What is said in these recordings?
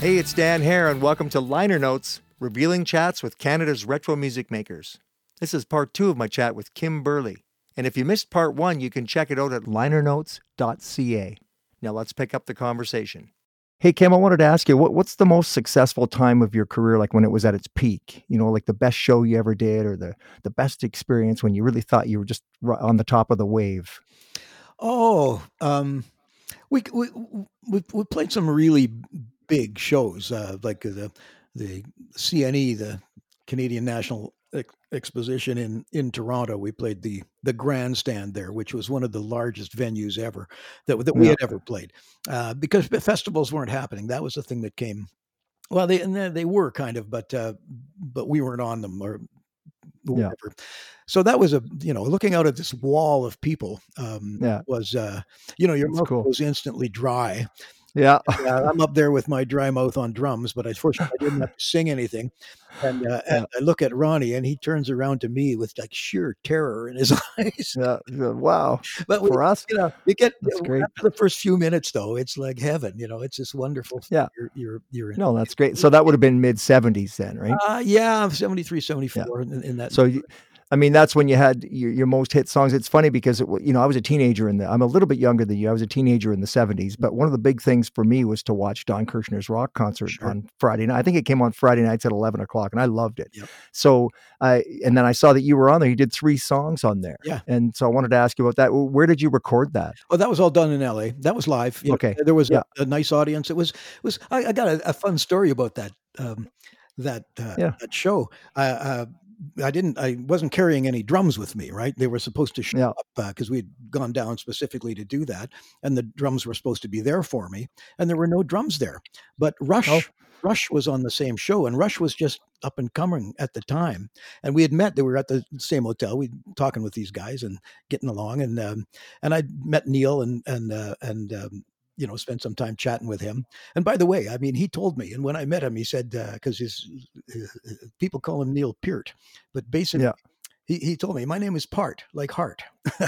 Hey, it's Dan Hare, and welcome to Liner Notes, revealing chats with Canada's retro music makers. This is part two of my chat with Kim Berly. And if you missed part one, you can check it out at linernotes.ca. Now let's pick up the conversation. Hey, Kim, I wanted to ask you, what, what's the most successful time of your career, like when it was at its peak? You know, like the best show you ever did or the, the best experience when you really thought you were just on the top of the wave? Oh, um, we, we, we, we played some really big shows uh, like the the CNE, the Canadian National Ex- Exposition in in Toronto. We played the the grandstand there, which was one of the largest venues ever that that we Yeah. had ever played. Uh, because festivals weren't happening, that was the thing that came. Well, they and they were kind of, but uh, but we weren't on them or Yeah. whatever. So that was a you know looking out at this wall of people um, Yeah. was uh, you know your mouth cool. goes instantly dry Yeah. yeah, I'm up there with my dry mouth on drums, but unfortunately I didn't have to sing anything. And, uh, and I look at Ronnie, and he turns around to me with like sheer terror in his eyes. Yeah. yeah. Wow. But we, For us? you know, you get That's great. after the first few minutes, though, it's like heaven. You know, it's just wonderful. Yeah. you're you're, you're in. No, that's great. So that would have been mid 70s then, right? Uh, yeah, 73, 74 in, in that. So, you, I mean, that's when you had your, your most hit songs. It's funny because, it, you know, I was a teenager in the, I'm a little bit younger than you. I was a teenager in the 70s, but one of the big things for me was to watch Don Kirshner's rock concert Sure. on Friday night. I think it came on Friday nights at 11 o'clock and I loved it. Yep. So, I, and then I saw that you were on there. You did three songs on there. Yeah. And so I wanted to ask you about that. Where did you record that? Oh, that was all done in L.A. That was live. You know, Okay. there was Yeah. a, a nice audience. It was it was. I, I got a, a fun story about that. Um, that uh, Yeah. that show. I uh, I didn't. I wasn't carrying any drums with me. Right. They were supposed to show Yeah. up because we had gone down specifically to do that, and the drums were supposed to be there for me, and there were no drums there. But Rush. Oh. Rush was on the same show, and Rush was just up and coming at the time. And we had met; they were at the same hotel. We talking with these guys and getting along, and um, and I met Neil and and uh, and um, you know spent some time chatting with him. And by the way, I mean he told me, and when I met him, he said because his uh, people call him Neil Peart, but basically. Yeah. He, he told me my name is Part, like heart.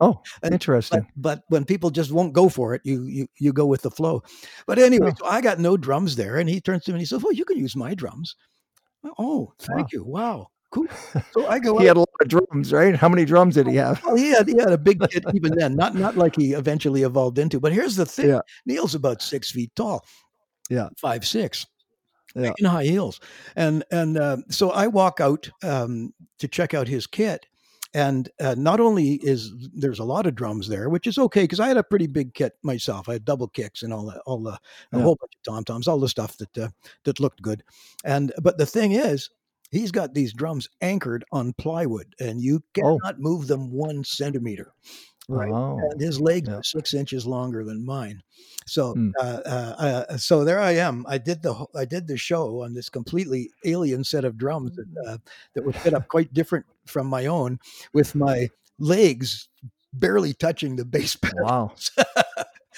Oh, And- interesting. But but when people just won't go for it, you you you go with the flow. But anyway, Oh. so I got no drums there, and he turns to me and he says, "Well, you can use my drums." Oh, thank Wow. you. Wow, cool. So I go. He out- had a lot of drums, right? How many drums did he have? well, he had he had a big kit even then, not not like he eventually evolved into. But here's the thing: Yeah. Neil's about six feet tall. Yeah. five six. Yeah. in high heels, and and uh, so I walk out um, to check out his kit, and uh, not only is there's a lot of drums there, which is okay because I had a pretty big kit myself. I had double kicks and all the all the a whole bunch of tom toms, all the stuff that uh, that looked good. And but the thing is, he's got these drums anchored on plywood, and you Oh. cannot move them one centimeter. Right. Oh, And his legs Yeah. are six inches longer than mine. So, Hmm. uh, uh, uh, so there I am. I did the I did the show on this completely alien set of drums that uh, that were set up quite different from my own, with my legs barely touching the bass pedal. wow.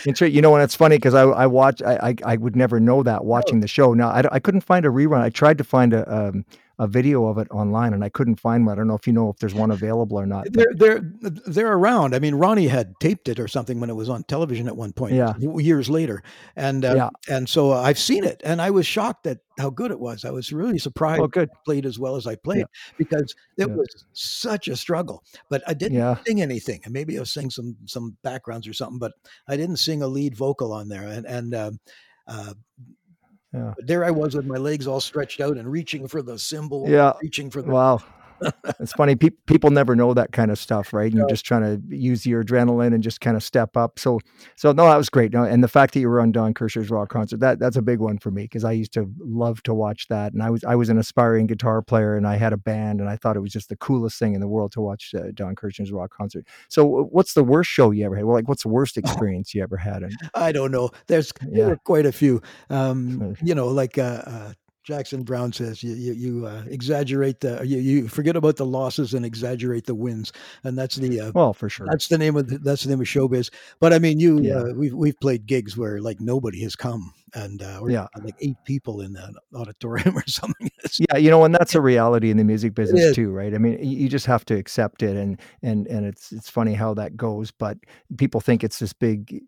You know, and it's funny because I I watch I, I I would never know that watching the show. Now I, I couldn't find a rerun. I tried to find a um, a video of it online and I couldn't find one. I don't know if you know if there's one available or not. They're they're they're around. I mean, Ronnie had taped it or something when it was on television at one point. Yeah. years later, and uh, Yeah. and so I've seen it, and I was shocked at how good it was. I was really surprised. oh, good. played as well as I played because it Yeah. was such a struggle. But I didn't Yeah. sing anything, and maybe I was singing some some backgrounds or something. But I didn't sing a lead vocal on there, and and um, uh, Yeah. but there I was with my legs all stretched out and reaching for the cymbal. Yeah. reaching for the Wow. It's funny. Pe- people never know that kind of stuff, right? And you're just trying to use your adrenaline and just kind of step up. So, so no, that was great. No, and the fact that you were on Don Kirshner's rock concert, that that's a big one for me because I used to love to watch that. And I was I was an aspiring guitar player and I had a band and I thought it was just the coolest thing in the world to watch uh, Don Kirshner's rock concert. So, what's the worst show you ever had? Well, like, what's the worst experience you ever had? And I don't know. There's Yeah. there were quite a few. Um, you know, like uh, uh, Jackson Browne says, you you, you uh, exaggerate the you, you forget about the losses and exaggerate the wins, and that's the uh, well, for sure. That's the name of the, that's the name of showbiz. But I mean, you Yeah. uh, we've we've played gigs where like nobody has come, and uh, we're Yeah. like eight people in an auditorium or something. Yeah you know and that's a reality in the music business too right i mean you just have to accept it and and and it's it's funny how that goes but people think it's this big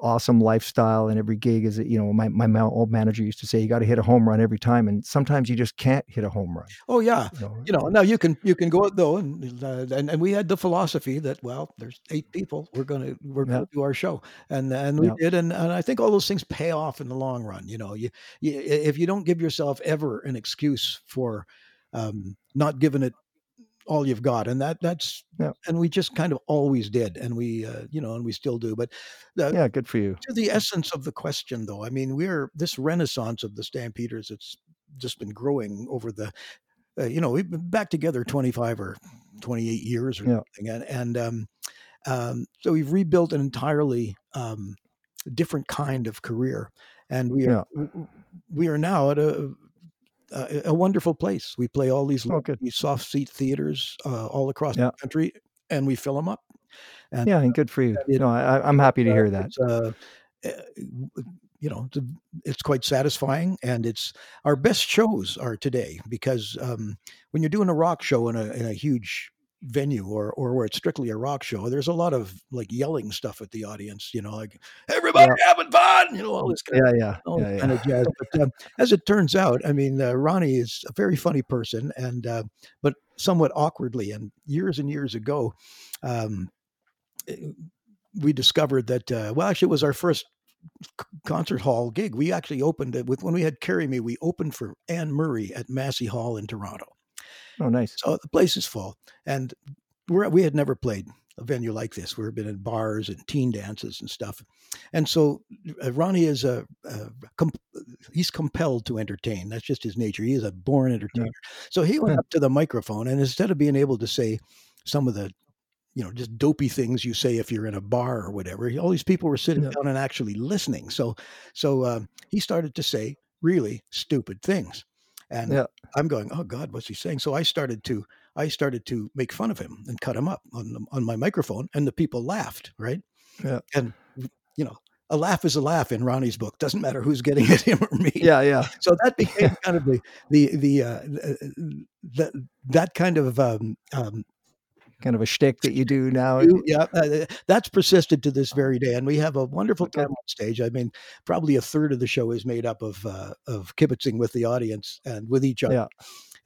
awesome lifestyle and every gig is you know my, my old manager used to say you got to hit a home run every time and sometimes you just can't hit a home run oh yeah. you know, you know now you can you can go out though and, uh, and and we had the philosophy that well there's eight people we're gonna we're gonna do our show and and we did and, and i think all those things pay off in the long run you know? You, you if you don't give yourself ever an excuse for um, not giving it all you've got and that that's yeah. and we just kind of always did and we uh, you know and we still do but uh, yeah good for you to the essence of the question though i mean we're this renaissance of the stampeders it's just been growing over the uh, you know we've been back together 25 or 28 years or yeah. something and and um, um, so we've rebuilt an entirely um, different kind of career and we are yeah. we are now at a uh, a wonderful place. We play all these, oh, these soft seat theaters uh, all across yeah. the country, and we fill them up. And, yeah, and good for you. It, know, I, am happy to hear that. Uh, you know, it's quite satisfying, and it's our best shows are today because um, when you're doing a rock show in a in a huge venue or or where it's strictly a rock show, there's a lot of like yelling stuff at the audience. You know, like everybody yeah. having fun. You know, all this kind yeah, of, yeah, all yeah, kind of jazz. But um, as it turns out, I mean, uh, Ronnie is a very funny person, and uh, but somewhat awkwardly. And years and years ago, um, eh, we discovered that uh, well, actually, it was our first concert hall gig. We actually opened it with when we had Carry Me. We opened for Anne Murray at Massey Hall in Toronto. Oh, nice. So the place is full, and we we had never played a venue like this. We've been in bars and teen dances and stuff, and so uh, Ronnie is a, a com- he's compelled to entertain. That's just his nature. He is a born entertainer. Yeah. So he went yeah. up to the microphone, and instead of being able to say some of the you know just dopey things you say if you're in a bar or whatever, all these people were sitting yeah. down and actually listening. So so uh, he started to say really stupid things. And yeah. I'm going, oh God, what's he saying? So I started to I started to make fun of him and cut him up on on my microphone, and the people laughed, right? Yeah. And you know, a laugh is a laugh in Ronnie's book. Doesn't matter who's getting it, him or me. Yeah, yeah. So that became kind of the the the uh, that that kind of um, um, kind of a shtick that you do now. Yeah, uh, that's persisted to this very day, and we have a wonderful time on stage. I mean, probably a third of the show is made up of uh, of kibitzing with the audience and with each other. Yeah.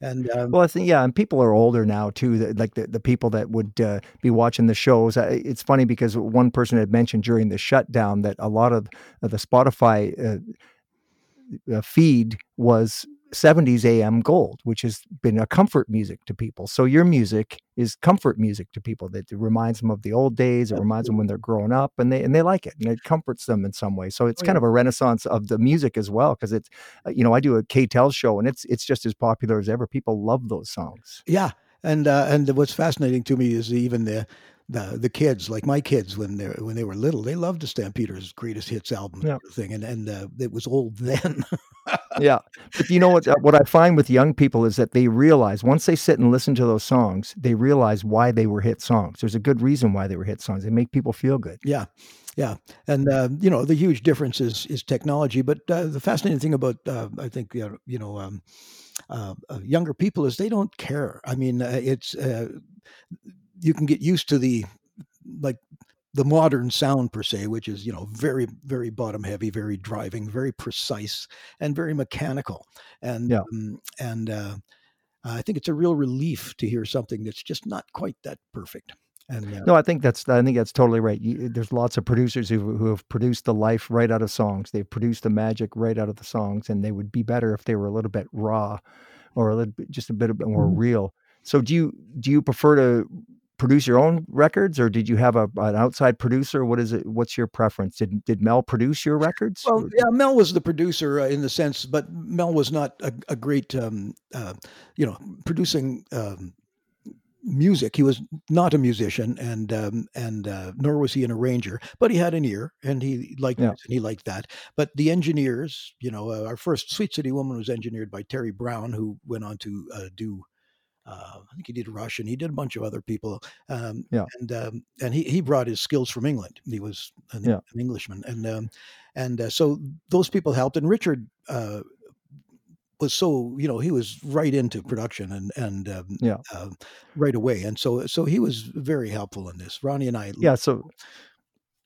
And um, well, I think yeah, and people are older now too. That, like the, the people that would uh, be watching the shows. It's funny because one person had mentioned during the shutdown that a lot of, of the Spotify uh, uh feed was 70s AM gold, which has been a comfort music to people. So your music is comfort music to people. That reminds them of the old days. It reminds them when they're growing up, and they and they like it, and it comforts them in some way. So it's oh, kind yeah. of a renaissance of the music as well, because it's uh, you know I do a K-tel show, and it's it's just as popular as ever. People love those songs. Yeah, and uh, and what's fascinating to me is even the the the kids, like my kids when they when they were little, they loved the Stampeders' greatest hits album yeah. thing, and and uh, it was old then. yeah, but you know what? Uh, what I find with young people is that they realize once they sit and listen to those songs, they realize why they were hit songs. There's a good reason why they were hit songs. They make people feel good. Yeah, yeah, and uh, you know the huge difference is is technology. But uh, the fascinating thing about uh, I think you know, you know um, uh, uh, younger people is they don't care. I mean, it's you can get used to the like the modern sound per se, which is you know very very bottom heavy, very driving, very precise, and very mechanical. And yeah. um, and uh, I think it's a real relief to hear something that's just not quite that perfect. And, uh, no, I think that's I think that's totally right. You, there's lots of producers who who have produced the life right out of songs. They've produced the magic right out of the songs, and they would be better if they were a little bit raw, or a little bit, just a bit more mm-hmm. real. So do you do you prefer to produce your own records or did you have a, an outside producer? What is it what's your preference? Did, did mel produce your records well yeah mel was the producer uh, in the sense but mel was not a, a great um, uh, you know producing um, music. He was not a musician and um, and uh, nor was he an arranger but he had an ear and he liked yeah. and he liked that. But the engineers you know uh, our first sweet city woman was engineered by terry brown who went on to uh, do uh, I think he did Russian. he did a bunch of other people. Um, yeah, and um, and he he brought his skills from England. He was an, yeah. an Englishman, and um, and uh, so those people helped. And Richard uh, was so you know he was right into production and and um, yeah uh, right away, and so so he was very helpful in this. Ronnie and I yeah so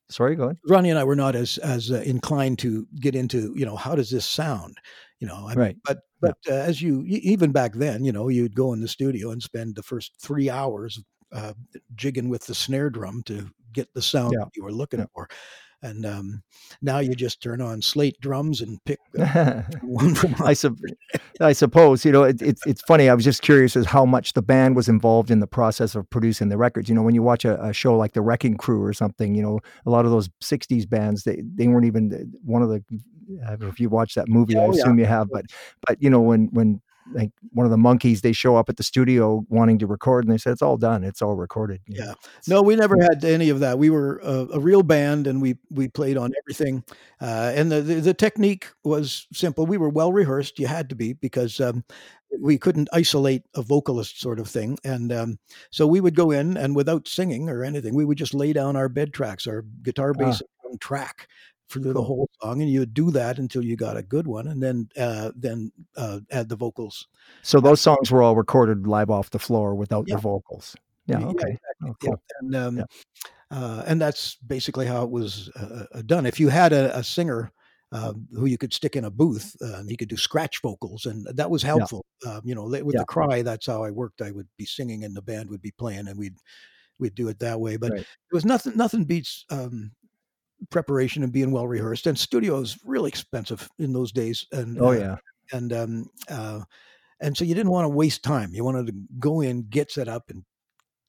Sorry, go ahead. Ronnie and I were not as as uh, inclined to get into you know how does this sound, you know. I mean, Right. But but uh, as you even back then, you know, you'd go in the studio and spend the first three hours uh, jigging with the snare drum to get the sound Yeah. that you were looking Yeah. for. And um, now you just turn on slate drums and pick uh, one from I, I suppose you know it, it's it's funny. I was just curious as how much the band was involved in the process of producing the records. You know, when you watch a, a show like The Wrecking Crew or something, you know, a lot of those '60s bands they they weren't even one of the. I don't know if you watched that movie, I Oh, yeah. assume you have, but but you know when when like one of the Monkees they show up at the studio wanting to record and they said it's all done, it's all recorded. you know. Yeah. No, we never had any of that. We were a, a real band, and we we played on everything. Uh, and the, the the technique was simple. We were well rehearsed. You had to be because um, we couldn't isolate a vocalist sort of thing. And um, so we would go in and without singing or anything, we would just lay down our bed tracks, our guitar, bass, and drum track for the whole song, and you would do that until you got a good one, and then uh, then uh, add the vocals. So those songs were all recorded live off the floor without Yeah. the vocals. Yeah. Yeah, Okay. Oh, Yeah, and um, uh, and that's basically how it was uh, uh, done. If you had a, a singer uh, who you could stick in a booth, uh, and he could do scratch vocals, and that was helpful. Uh, you know, with the cry, that's how I worked. I would be singing, and the band would be playing, and we'd we'd do it that way. But Right. it was nothing. Nothing beats um, preparation and being well rehearsed. And studio is really expensive in those days. And Oh uh, yeah. and um, uh, and so you didn't want to waste time. You wanted to go in, get set up, and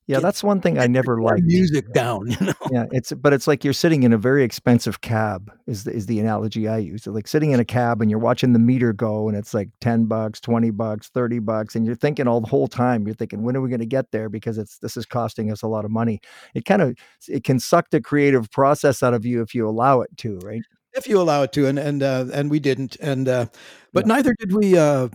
Yeah, that's one thing I never liked. music down. You know. Yeah, it's but it's like you're sitting in a very expensive cab is the, is the analogy I use. Like sitting in a cab and you're watching the meter go and it's like 10 bucks, 20 bucks, 30 bucks and you're thinking all the whole time you're thinking when are we going to get there because it's this is costing us a lot of money. It kind of it can suck the creative process out of you if you allow it to, right? if you allow it to and and uh, and we didn't and uh, but Yeah. neither did we uh,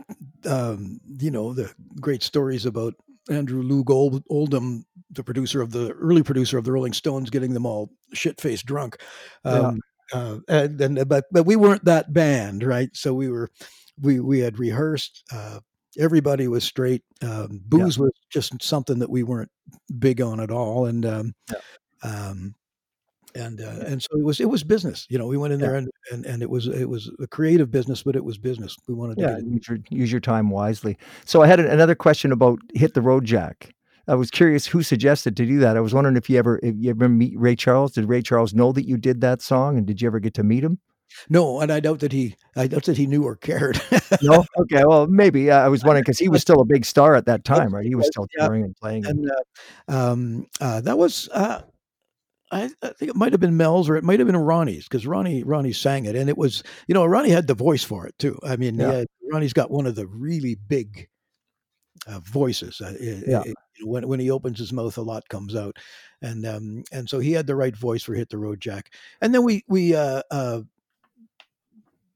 um, you know the great stories about Andrew Lou Gold, Oldham the producer of the early producer of the Rolling Stones getting them all shit faced drunk. Yeah. um, uh, and, and but but we weren't that band right? So we were we we had rehearsed uh, everybody was straight um, booze was just something that we weren't big on at all. And um, um, and uh, and so it was it was business. You know, we went in Yeah. there and, and and it was it was a creative business, but it was business. We wanted to Yeah, get use your use your time wisely. So I had another question about hit the road jack. I was curious who suggested to do that. I was wondering if you ever if you ever meet Ray Charles. Did Ray Charles know that you did that song, and did you ever get to meet him? No, and I doubt that he I doubt that he knew or cared. No. Okay. Well, maybe uh, I was wondering because he was still a big star at that time, right? He was was, still touring and playing. and uh, um, uh, that was uh, I, I think it might have been Mel's or it might have been Ronnie's because Ronnie Ronnie sang it, and it was you know Ronnie had the voice for it too. I mean, Yeah. yeah, Ronnie's got one of the really big uh, voices. Uh, it- Yeah. it- you know, when when he opens his mouth, a lot comes out, and um, and so he had the right voice for "Hit the Road Jack." And then we we uh, uh,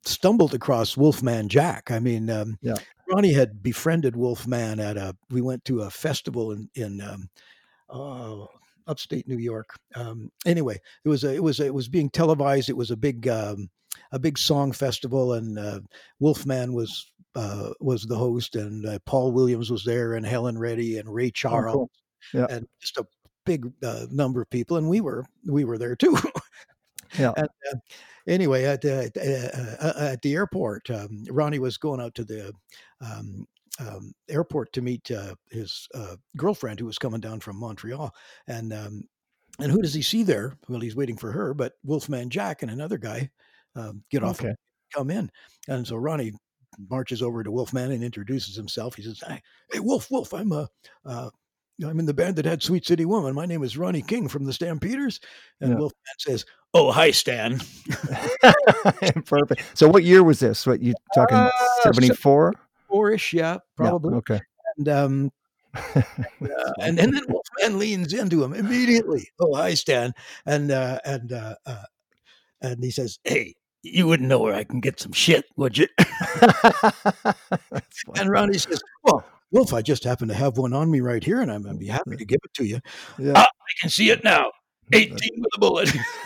stumbled across Wolfman Jack. I mean, um, Yeah. Ronnie had befriended Wolfman at a. We went to a festival in in um, uh, upstate New York. Um, anyway, it was a, it was it was being televised. It was a big um, a big song festival, and uh, Wolfman was uh, was the host, and uh, Paul Williams was there, and Helen Reddy, and Ray Charles, Oh, cool. Yeah. and just a big uh, number of people, and we were we were there too. Yeah. And, uh, anyway, at uh, uh, at the airport, um, Ronnie was going out to the um, airport to meet uh, his uh, girlfriend who was coming down from Montreal, and um, and who does he see there? Well, he's waiting for her, but Wolfman Jack and another guy um, get off, Okay. come in, and so Ronnie marches over to Wolfman and introduces himself. He says, "Hey, Wolf, Wolf, I'm uh, uh, I'm in the band that had Sweet City Woman. My name is Ronnie King from the Stampeders." And Yeah. Wolfman says, "Oh, hi, Stan." Perfect. So what year was this? What you talking? Uh, Seventy four. Four-ish, yeah, probably. okay. And um, uh, and, and then Wolfman leans into him immediately. Oh, hi, Stan. And uh, and uh, uh, and he says, "Hey, you wouldn't know where I can get some shit, would you?" And Ronnie says, "Well, Wolf, I just happen to have one on me right here, and I'm gonna be happy to give it to you. Yeah. I can see it now. 18 with a bullet."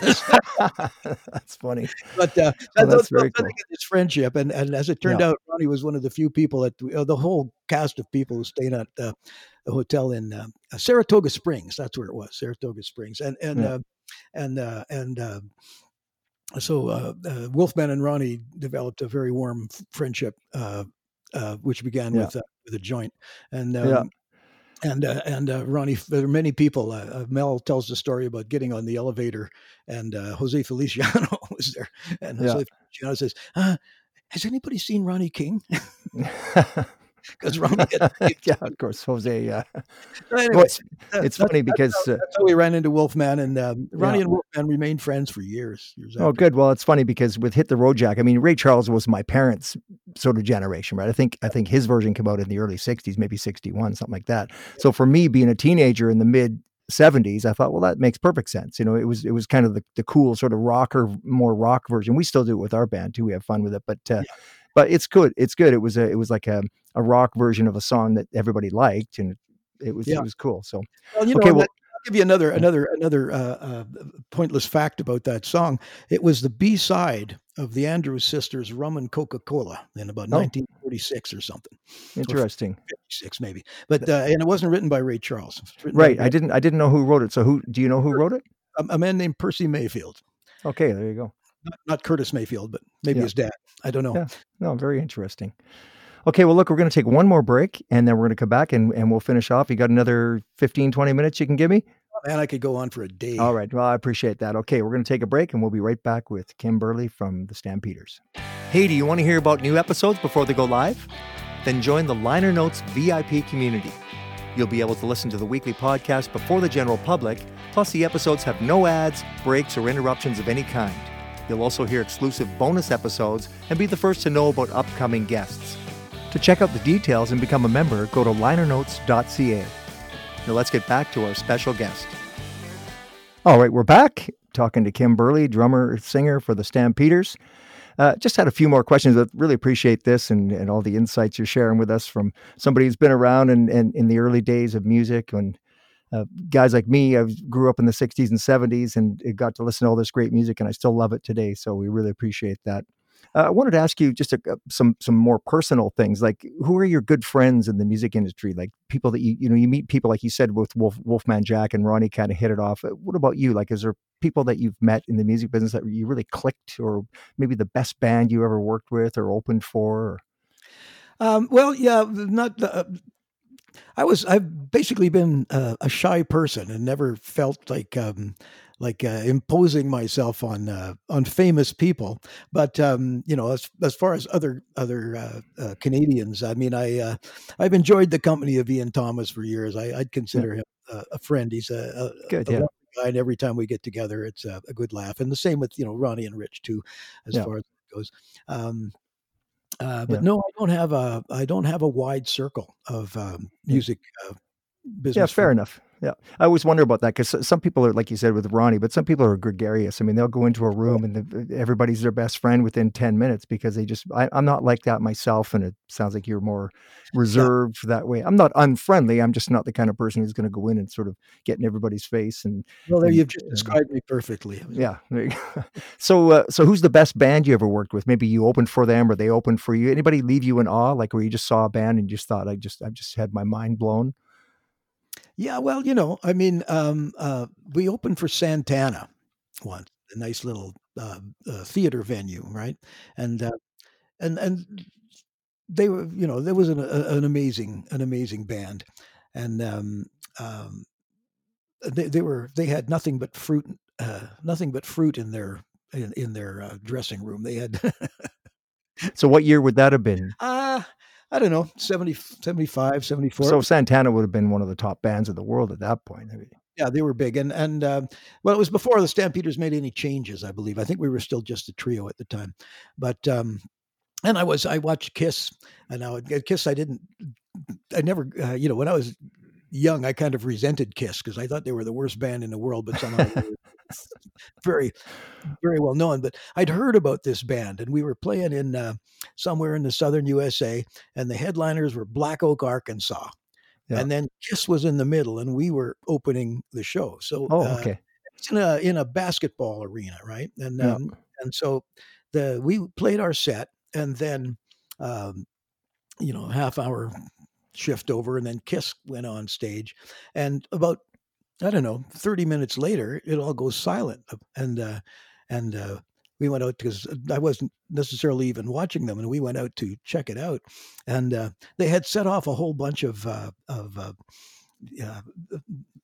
That's funny. but uh, Oh, that- that's very think it's friendship, and and as it turned Yeah. out, Ronnie was one of the few people at uh, the whole cast of people who stayed at uh, the hotel in uh, Saratoga Springs. That's where it was, Saratoga Springs, and and Yeah. uh, and uh, and uh, so uh, uh, Wolfman and Ronnie developed a very warm f- friendship, uh, uh, which began Yeah. with uh, with a joint, and um, Yeah. And uh, and uh, Ronnie. There are many people. Uh, uh, Mel tells the story about getting on the elevator, and uh, Jose Feliciano was there, and Yeah. Jose Feliciano says, uh, "Has anybody seen Ronnie King?" Because Ronnie. Had, yeah, of course, Jose. Uh, well, anyways, it's, funny that's because how- uh, that's how we ran into Wolfman, and um, Ronnie Yeah. and Wolfman remained friends for years. years Oh, after. good. Well, it's funny because with "Hit the Road Jack," I mean, Ray Charles was my parents' sort of generation, right? I think I think his version came out in the early '60s, maybe '61, something like that. So for me, being a teenager in the mid '70s, I thought, well, that makes perfect sense. You know, it was it was kind of the, the cool sort of rocker, more rock version. We still do it with our band too. We have fun with it, but uh, but it's good. It's good. It was a it was like a a rock version of a song that everybody liked, and it was Yeah. it was cool. So Well, you Okay, and well- give you another another another uh, uh, pointless fact about that song. It was the B side of the Andrews Sisters' "Rum and Coca Cola" in about Oh. 1946 or something, interesting, 56 maybe. But uh, and it wasn't written by Ray Charles. Right? I didn't I didn't know who wrote it. So who do you know who wrote it? a, a man named Percy Mayfield, Okay, there you go. not, not Curtis Mayfield, but maybe Yeah. his dad. I don't know. Yeah. No, very interesting. Okay, well, look, we're going to take one more break and then we're going to come back and, and we'll finish off. You got another 15, 20 minutes you can give me? Oh, man, I could go on for a day. All right. Well, I appreciate that. Okay, we're going to take a break and we'll be right back with Kim Berly from the Stampeders. Hey, do you want to hear about new episodes before they go live? Then join the Liner Notes VIP community. You'll be able to listen to the weekly podcast before the general public, plus, the episodes have no ads, breaks, or interruptions of any kind. You'll also hear exclusive bonus episodes and be the first to know about upcoming guests. To check out the details and become a member, go to linernotes.ca. Now let's get back to our special guest. All right, we're back talking to Kim Berly, drummer, singer for the Stampeders. Uh, just had a few more questions, but really appreciate this and, and all the insights you're sharing with us from somebody who's been around and in, in, the early days of music. And uh, guys like me, I grew up in the 60s and 70s and got to listen to all this great music, and I still love it today. So we really appreciate that. Uh, I wanted to ask you just a, some some more personal things, like who are your good friends in the music industry? Like people that you you know you meet people like you said with Wolf, Wolfman Jack and Ronnie kind of hit it off. Uh, What about you? Like, is there people that you've met in the music business that you really clicked, or maybe the best band you ever worked with or opened for? Or... Um, well, yeah, not. Uh, I was. I've basically been uh, a shy person and never felt like um, like uh, imposing myself on uh, on famous people. But um, you know, as as far as other other uh, uh, Canadians, I mean, I uh, I've enjoyed the company of Ian Thomas for years. I, I'd consider him a, a friend. He's a, a Good, a yeah. guy, and every time we get together, it's a, a good laugh. And the same with you know Ronnie and Rich too, as Yeah. far as it goes. Um, uh, but Yeah. no, I don't have a I don't have a wide circle of um, music uh, business. Yeah, fair friends. enough. Yeah, I always wonder about that because some people are like you said with Ronnie, but some people are gregarious. I mean, they'll go into a room and the, everybody's their best friend within ten minutes because they just. I, I'm not like that myself, and it sounds like you're more reserved that way. I'm not unfriendly. I'm just not the kind of person who's going to go in and sort of get in everybody's face and Well, there and, you've just uh, described me perfectly. yeah. There you go. so, uh, so who's the best band you ever worked with? Maybe you opened for them or they opened for you. Anybody leave you in awe, like where you just saw a band and you just thought, I just, I just had my mind blown. Yeah, well, you know, I mean, um, uh, we opened for Santana once, a nice little uh, uh, theater venue, right? And uh, and and they were, you know, there was an, a, an amazing, an amazing band, and um, um, they, they were they had nothing but fruit, uh, nothing but fruit in their in, in their uh, dressing room. They had, So, what year would that have been? uh, I don't know, 70, 75, 74. So Santana would have been one of the top bands in the world at that point. I mean, Yeah, they were big, and and um, well, it was before the Stampeders made any changes, I believe. I think we were still just a trio at the time, but um, and I was I watched Kiss, and now at Kiss I didn't, I never, uh, you know, when I was young, I kind of resented Kiss because I thought they were the worst band in the world, but somehow very, very well known. But I'd heard about this band, and we were playing in uh, somewhere in the southern USA, and the headliners were Black Oak, Arkansas. Yeah. And then Kiss was in the middle, and we were opening the show. So oh, uh, okay. it's in a in a basketball arena, right? And Yeah. um, and so the we played our set, and then um, you know half hour shift over, and then Kiss went on stage, and about I don't know, 30 minutes later, it all goes silent. And, uh, and, uh, we went out because I wasn't necessarily even watching them, and we went out to check it out. And uh, they had set off a whole bunch of uh, of uh,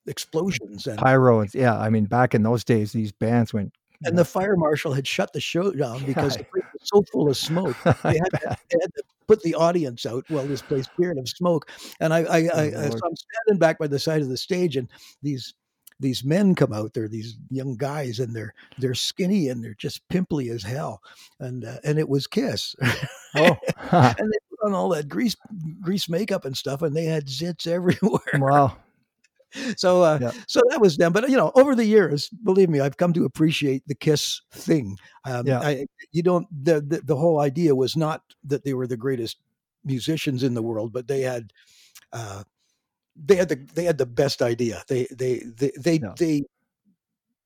explosions and pyro. Yeah, I mean, back in those days, these bands went. And the fire marshal had shut the show down because it was so full of smoke. They had, to, they had, to, put the audience out while this place cleared of smoke. And I, I, I, I so I'm standing back by the side of the stage, and these these men come out there, these young guys, and they're they're skinny and they're just pimply as hell, and uh, and it was Kiss. Oh, and they put on all that grease grease makeup and stuff, and they had zits everywhere. Wow. So, uh, yeah. so that was them. But you know, over the years, believe me, I've come to appreciate the Kiss thing. Um, yeah. I, you don't. The, the the whole idea was not that they were the greatest musicians in the world, but they had uh, they had the they had the best idea. They they they they, no. they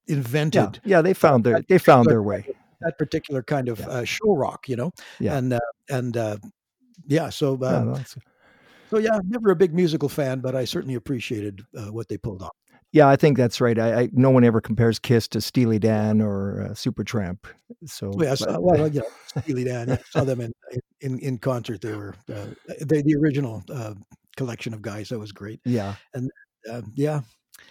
invented. Yeah. yeah, they found their they found their way. That particular kind of yeah. uh, show rock, you know. Yeah. And uh, and uh, yeah, so uh, no, so yeah, never a big musical fan, but I certainly appreciated uh, what they pulled off. Yeah, I think that's right. I, I, no one ever compares Kiss to Steely Dan or uh, Supertramp. So yeah, so, well, you know, Steely Dan. I saw them in in, in concert. They were uh, they, the original uh, collection of guys. That was great. Yeah. And uh, yeah.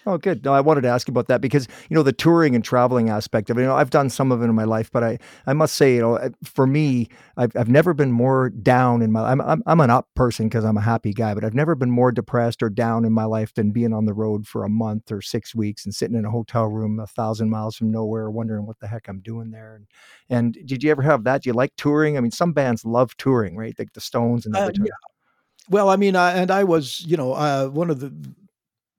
Oh, good. No, I wanted to ask you about that because you know the touring and traveling aspect of it. You know, I've done some of it in my life, but I, I must say, you know, for me, I've, I've never been more down in my. I'm I'm, I'm an up person because I'm a happy guy, but I've never been more depressed or down in my life than being on the road for a month or six weeks and sitting in a hotel room a thousand miles from nowhere, wondering what the heck I'm doing there. And and did you ever have that? Do you like touring? I mean, some bands love touring, right? Like the Stones and uh, yeah. Well, I mean, I, and I was, you know, uh, one of the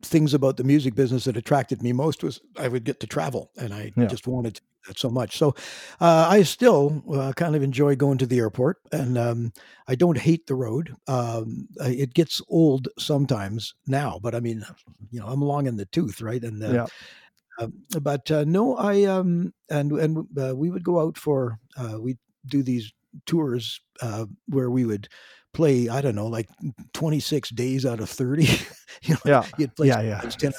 things about the music business that attracted me most was I would get to travel, and I yeah. just wanted to that so much. So uh, I still uh, kind of enjoy going to the airport, and um, I don't hate the road. Um, it gets old sometimes now, but I mean, you know, I'm long in the tooth, right? And uh, yeah. Um, but uh, no, I um, and and uh, we would go out for uh, we do these tours where we would play, I don't know, like 26 days out of 30. you know, yeah. You'd play yeah, yeah. 10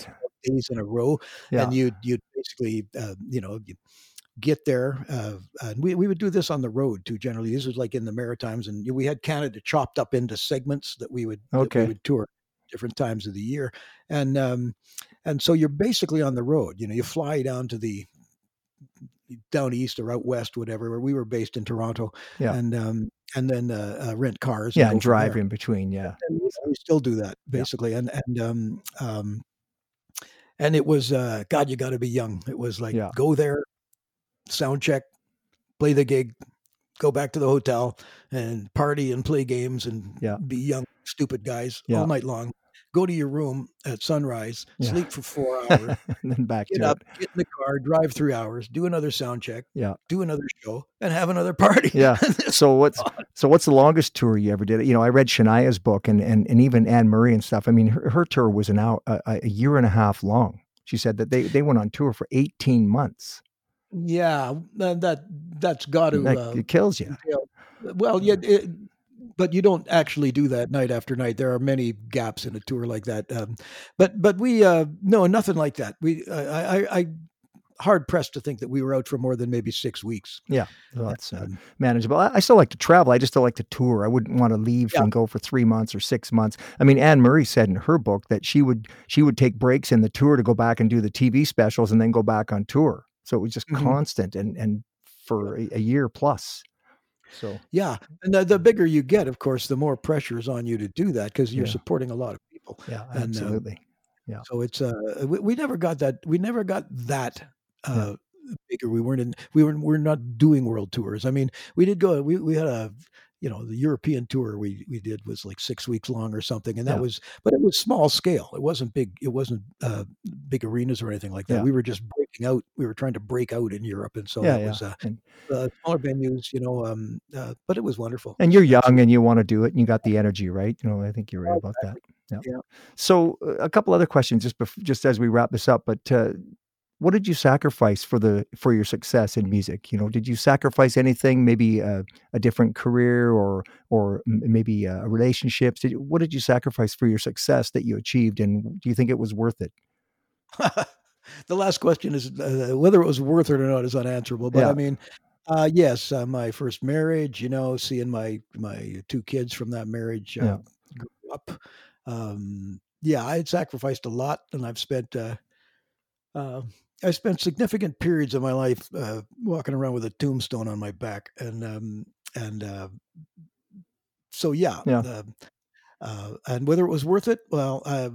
days in a row. Yeah. And you'd, you'd basically, uh, you know, get there. Uh, and we, we would do this on the road too, generally. This was like in the Maritimes. And we had Canada chopped up into segments that we would, okay. we would tour different times of the year. And, um, and so you're basically on the road, you know, you fly down to the, down east or out west, whatever, where we were based in Toronto. Yeah. And, um, and then uh, uh, rent cars. Yeah, and, and drive in between. Yeah, and we still do that basically, yeah. and and um, um, and it was uh, God, you got to be young. It was like yeah. go there, sound check, play the gig, go back to the hotel, and party and play games and yeah. be young, stupid guys all night long go to your room at sunrise, yeah. sleep for four hours, and then back get up, it. get in the car, drive three hours, do another sound check, yeah, do another show, and have another party. Yeah. so what's so what's the longest tour you ever did? You know, I read Shania's book and and and even Anne Murray and stuff. I mean, her, her tour was an hour, a, a year and a half long. She said that they they went on tour for eighteen months. Yeah, that that's got to that, uh, it kills you. well, yeah, it, but you don't actually do that night after night. There are many gaps in a tour like that. Um, but but we uh, no nothing like that. We uh, I, I, I hard pressed to think that we were out for more than maybe six weeks. Yeah, well, that's uh, manageable. I, I, still like to travel. I just don't like to tour. I wouldn't want to leave yeah. and go for three months or six months. I mean, Anne Murray said in her book that she would she would take breaks in the tour to go back and do the TV specials and then go back on tour. So it was just mm-hmm. constant and and for a, a year plus. So yeah, and the, the, bigger you get, of course, the more pressure is on you to do that because you're yeah. supporting a lot of people. Yeah, and, absolutely. Uh, yeah. So it's uh, we, we, never got that. We never got that. Uh, yeah. bigger we weren't in we were we're not doing world tours i mean we did go we, we had a you know the European tour we we did was like six weeks long or something, and that yeah. was but it was small scale. It wasn't big. It wasn't uh, big arenas or anything like that. Yeah. We were just breaking out. We were trying to break out in Europe, and so yeah, it was uh, and, uh, smaller venues, you know. Um, uh, but it was wonderful. And you're young, and you want to do it, and you got the energy, right? You know, I think you're right about that. Yeah. yeah. So uh, a couple other questions just bef- just as we wrap this up, but uh, what did you sacrifice for the for your success in music you know did you sacrifice anything maybe a, a different career or or maybe uh, relationships did you, what did you sacrifice for your success that you achieved and do you think it was worth it the last question is uh, whether it was worth it or not is unanswerable. But Yeah. I mean, uh, yes, uh, my first marriage, you know, seeing my my two kids from that marriage uh, Yeah. grew up. Um, yeah, I had sacrificed a lot, and I've spent uh, I spent significant periods of my life uh, walking around with a tombstone on my back, and um, and uh, so yeah, Yeah. uh, uh, and whether it was worth it, well, uh,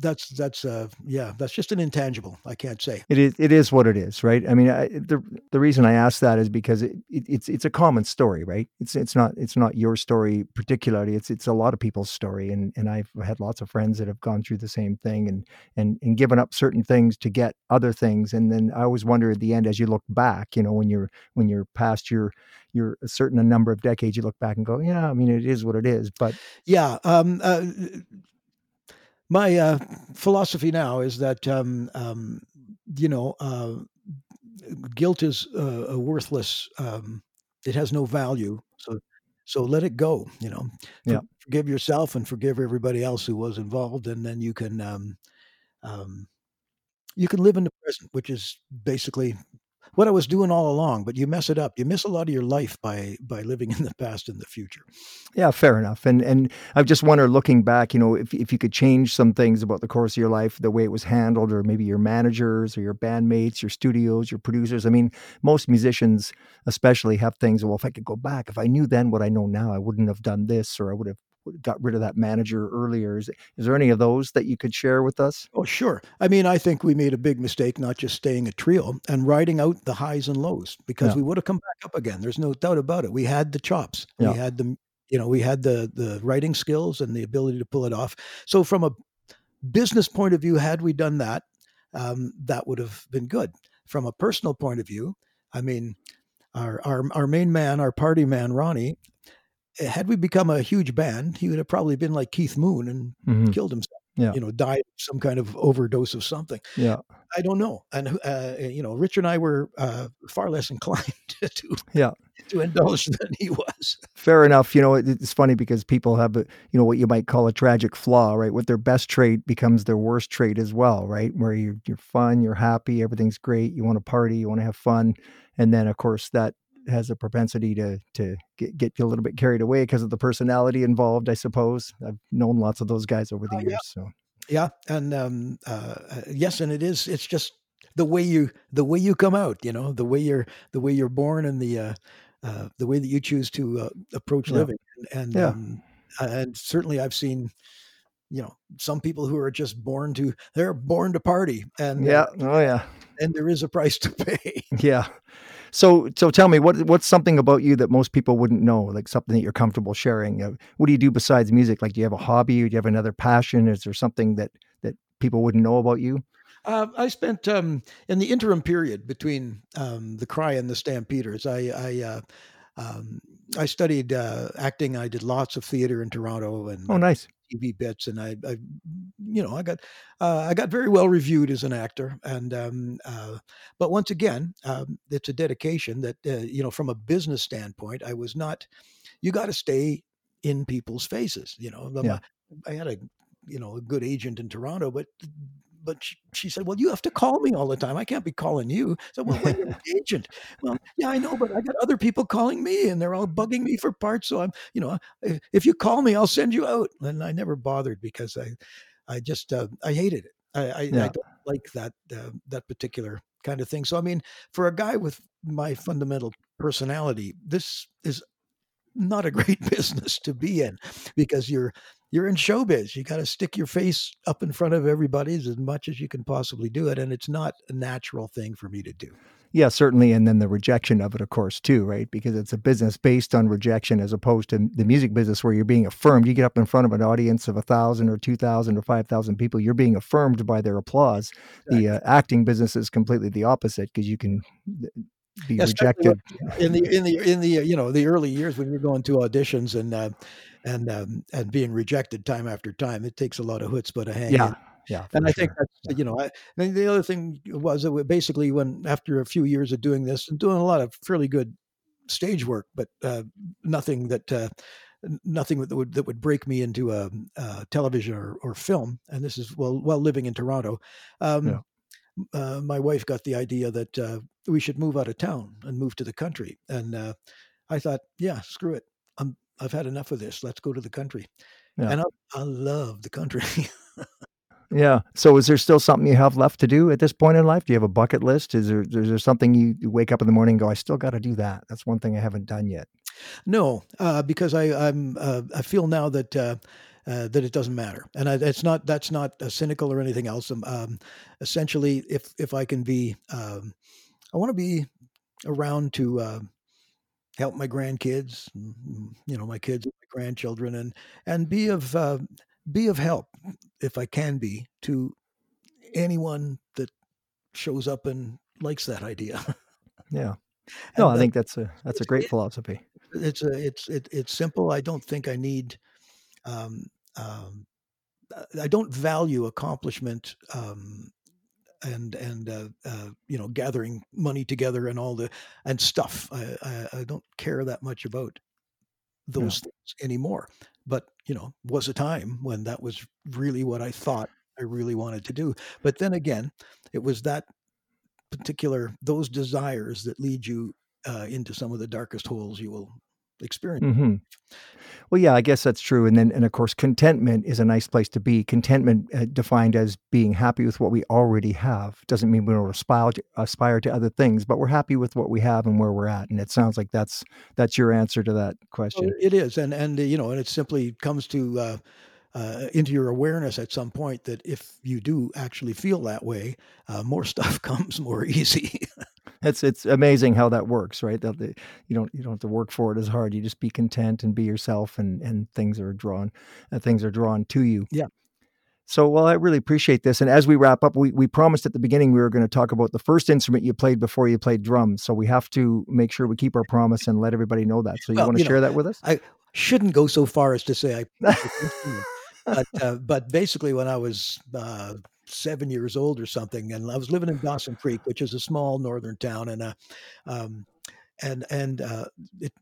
that's that's uh, yeah, that's just an intangible. I can't say. It is. It is what it is, right? I mean, I, the the reason I ask that is because it, it, it's it's a common story, right? It's it's not it's not your story particularly. It's it's a lot of people's story, and and I've had lots of friends that have gone through the same thing, and and and given up certain things to get other things, and then I always wonder at the end as you look back, you know, when you're when you're past your your a certain number of decades, you look back and go, yeah, I mean, it is what it is, but Yeah. Um, uh, my uh, philosophy now is that um, um, you know uh, guilt is uh, a worthless. Um, it has no value. So so let it go. You know. For- Yeah. Forgive yourself and forgive everybody else who was involved, and then you can um, um, you can live in the present, which is basically what I was doing all along. But you mess it up. You miss a lot of your life by by living in the past and the future. Yeah, fair enough. And and I just wonder, looking back, you know, if if you could change some things about the course of your life, the way it was handled, or maybe your managers or your bandmates, your studios, your producers. I mean, most musicians, especially, have things. Well, if I could go back, if I knew then what I know now, I wouldn't have done this, or I would have got rid of that manager earlier. Is, is there any of those that you could share with us? Oh, sure. I mean, I think we made a big mistake not just staying a trio and riding out the highs and lows because Yeah. we would have come back up again. There's no doubt about it. We had the chops. Yeah. We had the you know, we had the the writing skills and the ability to pull it off. So from a business point of view, had we done that, um, that would have been good. From a personal point of view, I mean, our our our main man, our party man, Ronnie, had we become a huge band, he would have probably been like Keith Moon and Mhm. killed himself. Yeah. You know, died of some kind of overdose of something. Yeah, I don't know. And uh, you know, Richard and I were uh, far less inclined to Yeah. to indulge than he was. fair enough. You know, it's funny because people have, a, you know, what you might call a tragic flaw, right? What their best trait becomes their worst trait as well, right? Where you're you're fun, you're happy, everything's great, you want to party, you want to have fun, and then of course that has a propensity to to get, get a little bit carried away because of the personality involved. I suppose I've known lots of those guys over the Oh, yeah. years. So Yeah, and um, uh, uh, yes, and it is. It's just the way you the way you come out. You know, the way you're the way you're born and the uh, uh, the way that you choose to uh, approach Yeah. living. And Yeah. um, and certainly, I've seen. You know, some people who are just born to they're born to party, and uh, yeah, oh yeah. and there is a price to pay. Yeah. So so tell me what what's something about you that most people wouldn't know, like something that you're comfortable sharing. Uh, what do you do besides music? Like, do you have a hobby? Do you have another passion? Is there something that that people wouldn't know about you? Uh, I spent um, in the interim period between um, the Cry and the Stampeders. I I, uh, um, I studied uh, acting. I did lots of theater in Toronto and Oh, nice. TV bits, and I, I you know, I got uh, I got very well reviewed as an actor. And um, uh, but once again, um, it's a dedication that uh, you know, from a business standpoint, I was not. You got to stay in people's faces. You know, Yeah. I had a you know a good agent in Toronto, but but she, she said, "Well, you have to call me all the time. I can't be calling you." So, well, wait, you're an agent. Well, yeah, I know, but I got other people calling me, and they're all bugging me for parts. So I'm, you know, if, if you call me, I'll send you out. And I never bothered because I, I just, uh, I hated it. I, I, I don't like that uh, that particular kind of thing. So I mean, for a guy with my fundamental personality, this is not a great business to be in because you're you're in showbiz. You got to stick your face up in front of everybody's as much as you can possibly do it, and it's not a natural thing for me to do. Yeah, certainly. And then the rejection of it, of course, too, right? Because it's a business based on rejection as opposed to the music business where you're being affirmed. You get up in front of an audience of a thousand or two thousand or five thousand people, you're being affirmed by their applause. The uh, acting business is completely the opposite because you can be Yeah, rejected. in the in the in the you know the early years when you're going to auditions and uh, and um, and being rejected time after time, it takes a lot of chutzpah to hang in. Yeah. Yeah. and I think sure. that's you know, I, the other thing was that basically when after a few years of doing this and doing a lot of fairly good stage work, but uh, nothing that uh, nothing that would that would break me into a, uh television or, or film. And this is well while living in Toronto. Um, Yeah. uh, my wife got the idea that uh, we should move out of town and move to the country. And uh, I thought, yeah, screw it. I'm, I've had enough of this. Let's go to the country. Yeah. And I, I love the country. Yeah. So is there still something you have left to do at this point in life? Do you have a bucket list? Is there is there something you, you wake up in the morning and go, I still got to do that? That's one thing I haven't done yet. no, uh, because I, I'm, uh, I feel now that, uh, uh, that it doesn't matter, and I, it's not. That's not uh, cynical or anything else. Um, um, essentially, if if I can be, um, I want to be around to uh, help my grandkids, mm, you know, my kids, and my grandchildren, and and be of uh, be of help if I can be to anyone that shows up and likes that idea. Yeah. No, And I think that's a that's a great it, philosophy. it's a, it's it, it's simple. I don't think I need. Um, um, uh, I don't value accomplishment um, and and uh, uh, you know gathering money together and all the and stuff. I, I, I don't care that much about Yeah. those things anymore. But you know, was a time when that was really what I thought I really wanted to do. But then again, it was that particular those desires that lead you uh, into some of the darkest holes you will experience. hmm Well, yeah, I guess that's true. And then, and of course, contentment is a nice place to be. Contentment, uh, defined as being happy with what we already have, doesn't mean we don't aspire to, aspire to other things, but we're happy with what we have and where we're at. And it sounds like that's that's your answer to that question. it is, and and uh, you know, and it simply comes to uh, uh, into your awareness at some point that if you do actually feel that way, uh, more stuff comes more easy. It's it's amazing how that works, right? That the, you don't you don't have to work for it as hard. You just be content and be yourself, and and things are drawn, uh, things are drawn to you. yeah. So, well, I really appreciate this. And as we wrap up, we, we promised at the beginning we were going to talk about the first instrument you played before you played drums. So we have to make sure we keep our promise and let everybody know that. So you Well, want to you know, share that with us? I shouldn't go so far as to say I played the instrument, but uh, but basically, when I was uh, seven years old or something, and I was living in Dawson Creek, which is a small northern town, and uh, um, and and uh, it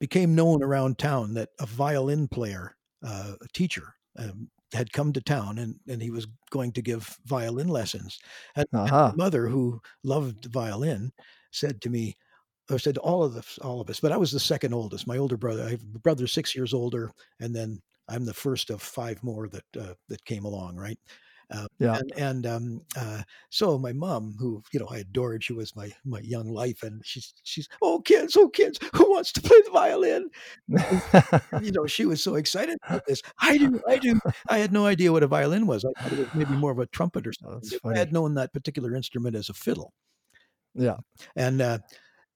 became known around town that a violin player, uh, a teacher, um, had come to town, and and he was going to give violin lessons. And, and my mother, who loved violin, said to me, or said to all of us, all of us, but I was the second oldest. My older brother, I have a brother six years older, and then I'm the first of five more that uh, that came along, right? Uh, Yeah. and and um, uh, so my mom, who you know I adored, she was my my young life, and she's she's oh kids, oh kids, who wants to play the violin? You know, she was so excited about this. I do, I do. I had no idea what a violin was. I thought it was maybe more of a trumpet or Oh, something. I had known that particular instrument as a fiddle, Yeah. and uh,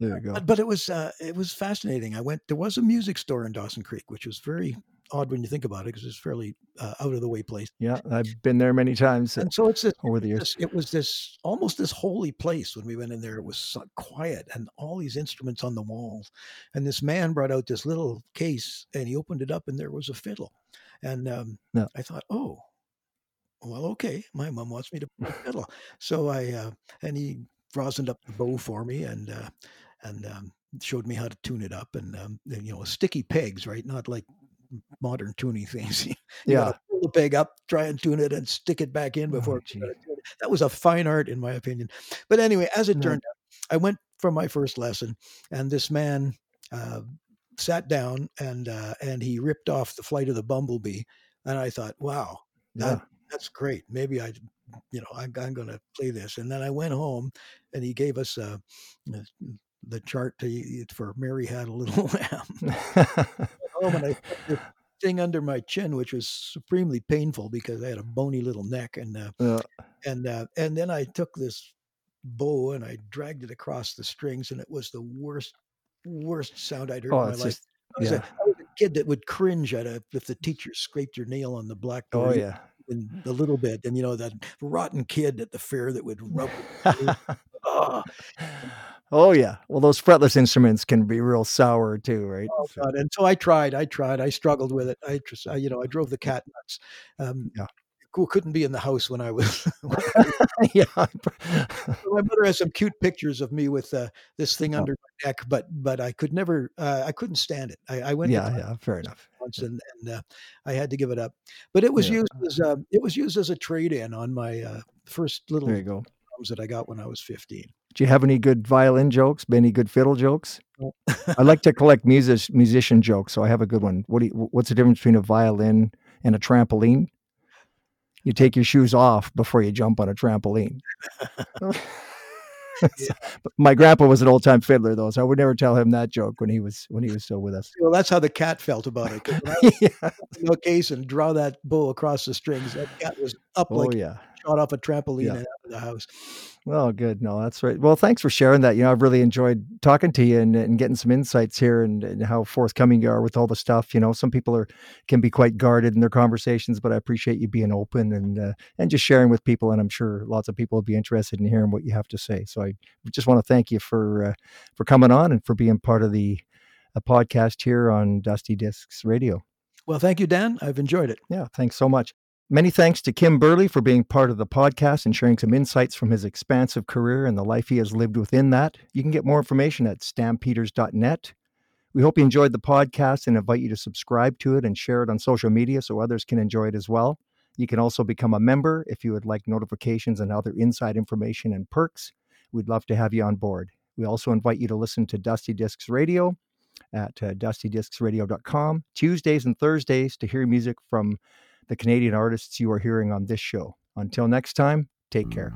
There you go. but, but it was uh, it was fascinating. I went. There was a music store in Dawson Creek, which was very odd when you think about it, because it's fairly uh, out of the way place. Yeah. I've been there many times uh, And so it's this, over the years. this. It was this almost this holy place when we went in there. It was so quiet and all these instruments on the walls. And this man brought out this little case and he opened it up and there was a fiddle. And um, Yeah. I thought, oh, well, okay. My mom wants me to play fiddle. So I uh, and he rosined up the bow for me and uh, and um, showed me how to tune it up and, um, and you know sticky pegs, right? Not like modern tuning things. you Yeah. pull the peg up, try and tune it, and stick it back in Oh, before. gee. That was a fine art, in my opinion. But anyway, as it turned out, I went for my first lesson, and this man uh, sat down and uh, and he ripped off the flight of the bumblebee, and I thought, wow, Yeah. that's great. Maybe I, you know, I'm, I'm going to play this. And then I went home, and he gave us uh, the the chart to, for Mary Had a Little Lamb. home and I put this thing under my chin, which was supremely painful because I had a bony little neck, and uh, Yeah. and uh, and then I took this bow and I dragged it across the strings, and it was the worst worst sound I'd heard Oh, in my life. just I was, a, yeah. I was a kid that would cringe at a if the teacher scraped your nail on the blackboard Oh yeah. a little bit, and you know that rotten kid at the fair that would rub. Oh, oh yeah. Well, those fretless instruments can be real sour too, right? Oh So, God! And so I tried. I tried. I struggled with it. I just, I, you know, I drove the cat nuts. Um, Yeah. couldn't be in the house when I was. when I was- yeah. my mother has some cute pictures of me with uh, this thing Oh. under my neck, but but I could never. Uh, I couldn't stand it. I, I went yeah. Yeah. Fair enough. once and and uh, I had to give it up. But it was Yeah. used as uh, it was used as a trade in on my uh, first little There you go. drums that I got when I was 15. Do you have any good violin jokes? Any good fiddle jokes? I like to collect music musician jokes, so I have a good one. What do you, what's the difference between a violin and a trampoline? You take your shoes off before you jump on a trampoline. But my grandpa was an old time fiddler though, so I would never tell him that joke when he was when he was still with us. Well, that's how the cat felt about it. yeah. the case and draw that bow across the strings, that cat was up Oh like yeah. shot off a trampoline Yeah. And out of the house. Well, good. No, that's right. Well, thanks for sharing that. You know, I've really enjoyed talking to you and, and getting some insights here and, and how forthcoming you are with all the stuff. You know, some people are can be quite guarded in their conversations, but I appreciate you being open and uh, and just sharing with people. And I'm sure lots of people will be interested in hearing what you have to say. So I just want to thank you for uh, for coming on and for being part of the a podcast here on Dusty Discs Radio. Well, thank you, Dan. I've enjoyed it. Yeah, thanks so much. Many thanks to Kim Berly for being part of the podcast and sharing some insights from his expansive career and the life he has lived within that. You can get more information at stampeders.net. We hope you enjoyed the podcast and invite you to subscribe to it and share it on social media so others can enjoy it as well. You can also become a member if you would like notifications and other inside information and perks. We'd love to have you on board. We also invite you to listen to Dusty Discs Radio at uh, dustydiscsradio.com Tuesdays and Thursdays to hear music from the Canadian artists you are hearing on this show. Until next time, take care.